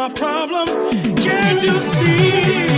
my problem. Can't you see?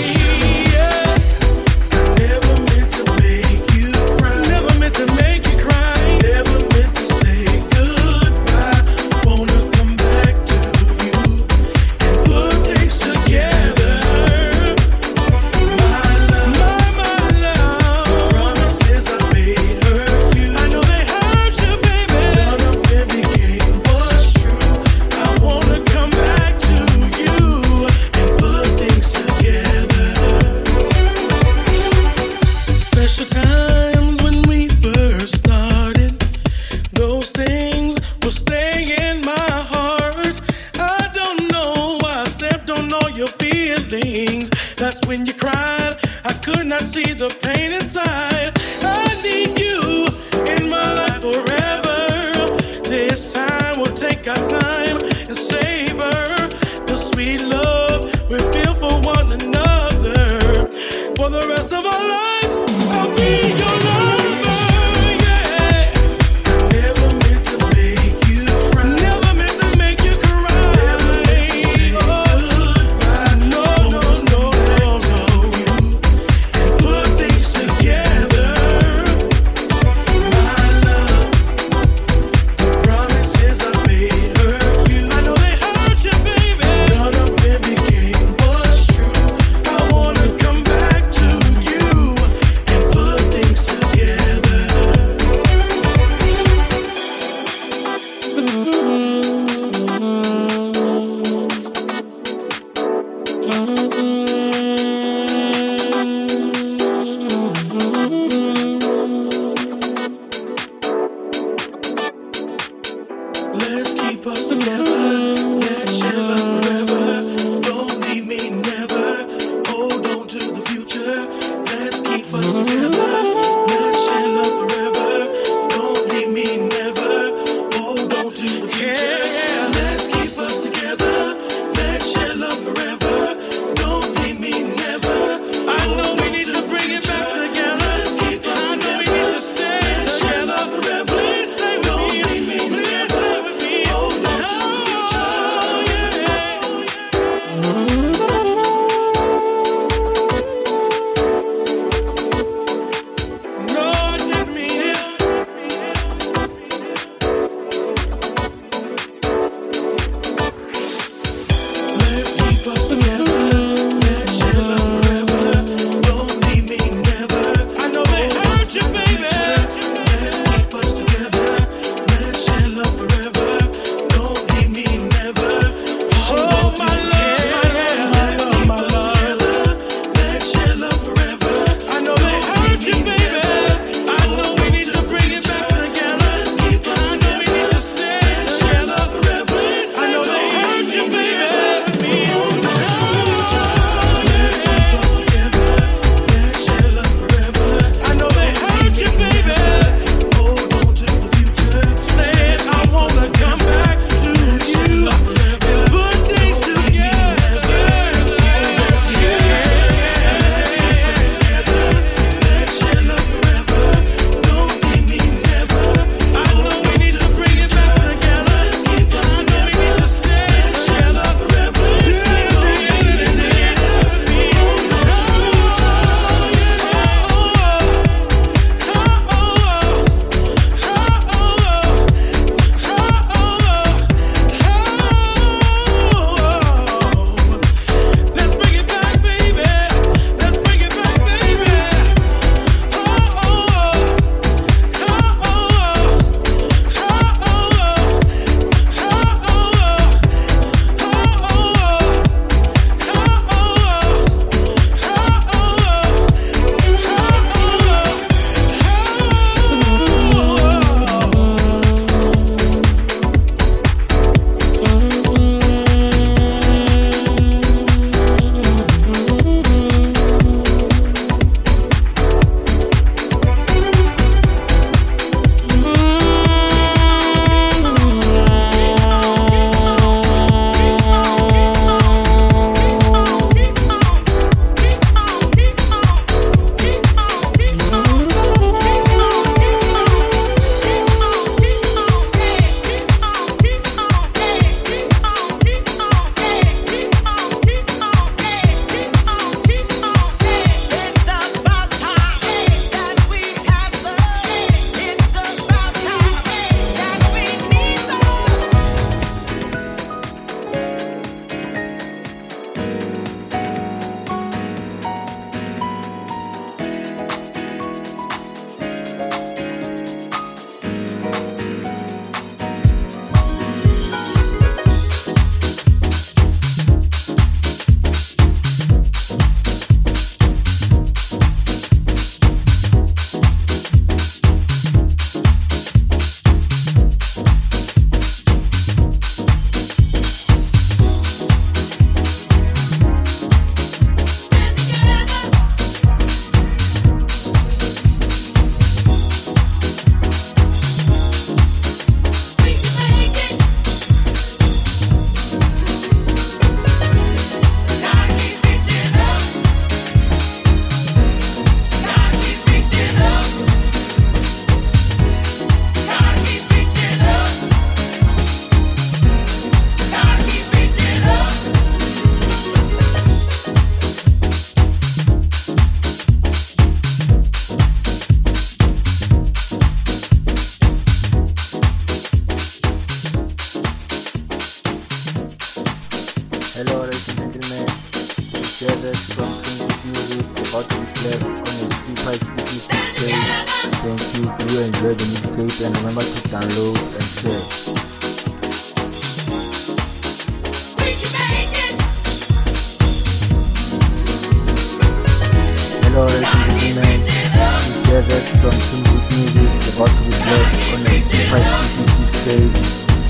David from King Music about be played on the Super Sticky stage.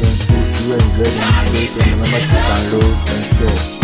Thank you. Do enjoy the mixtape and remember to download and share.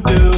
do.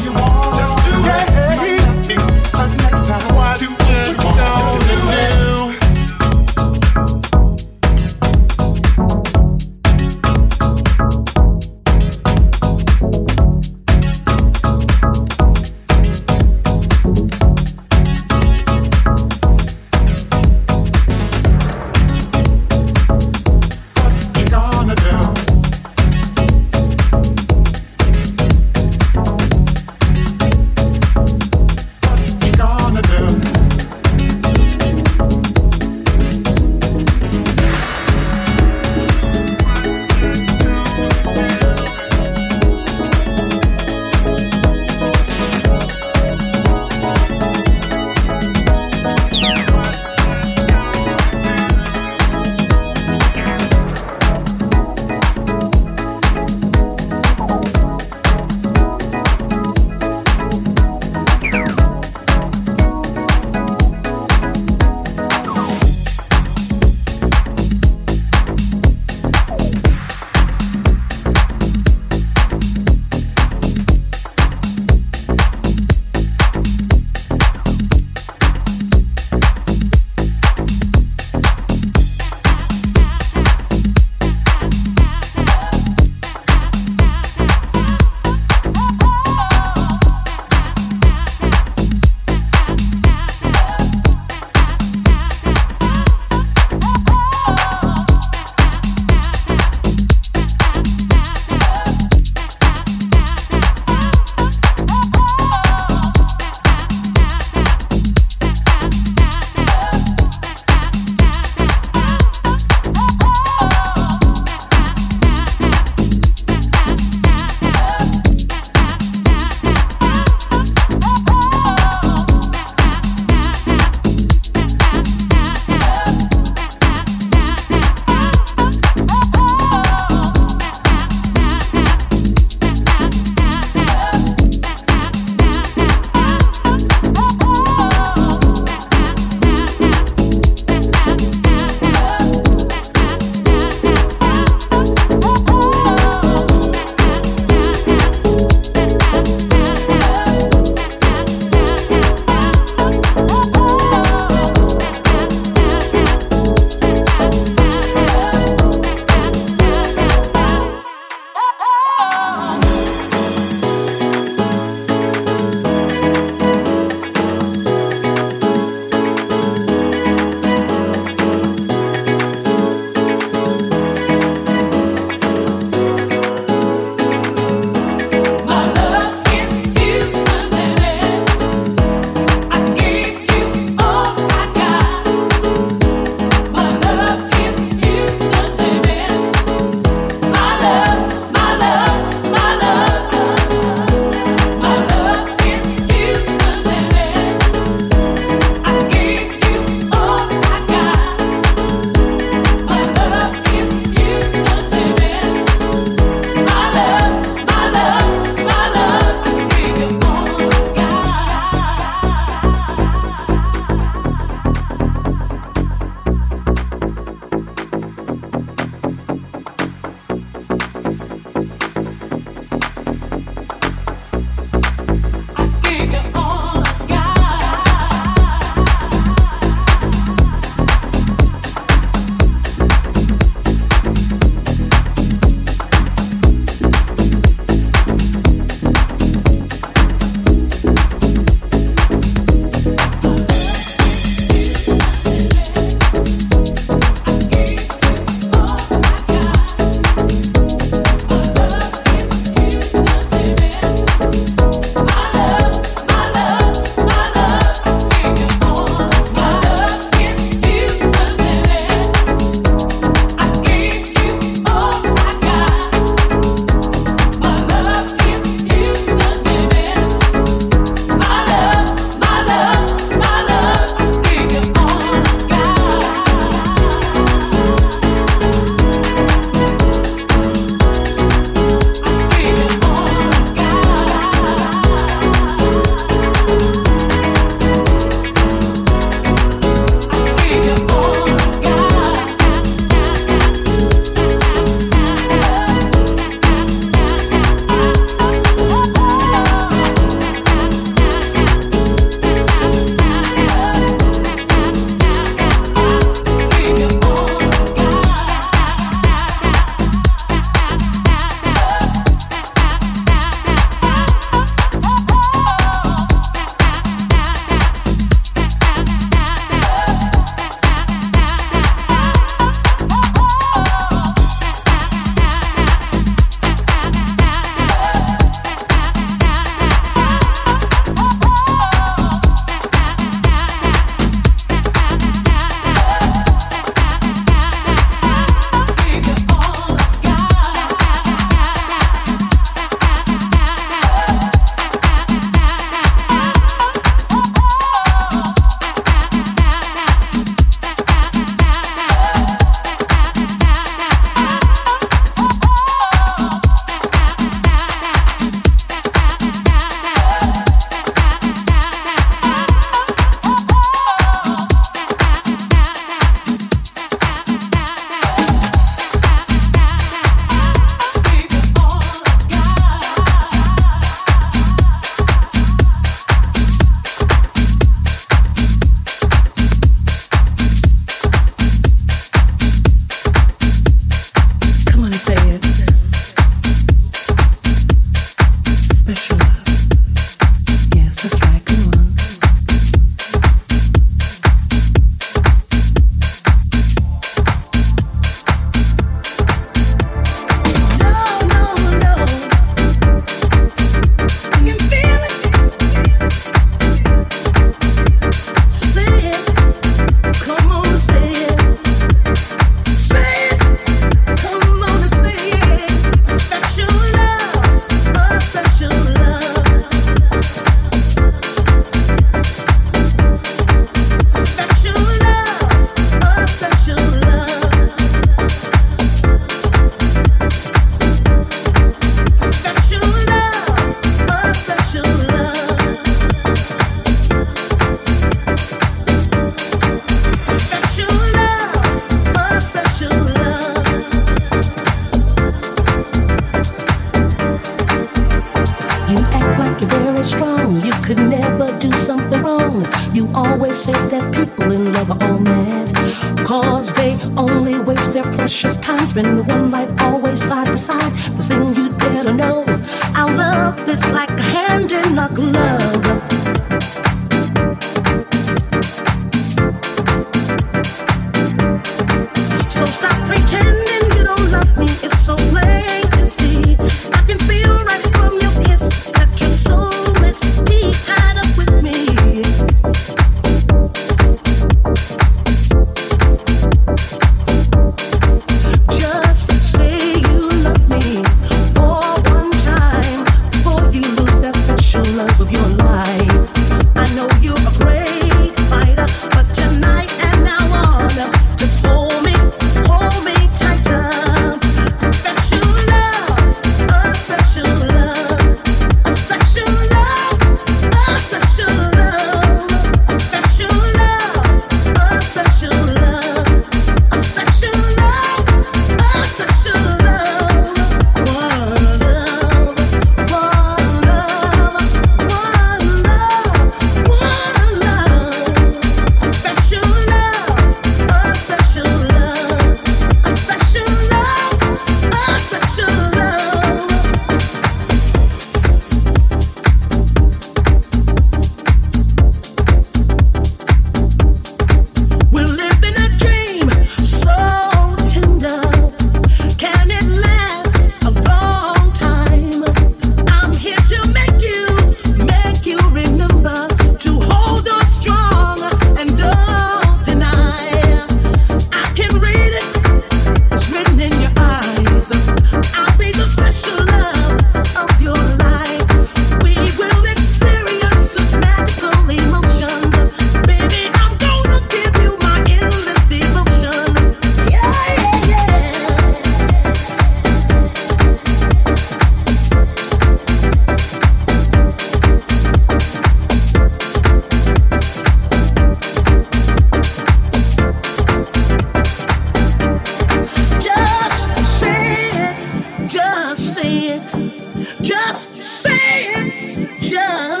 I think sing it again.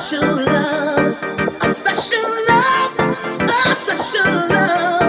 She had dumps like a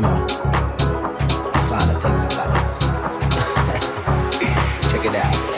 truck, it truck.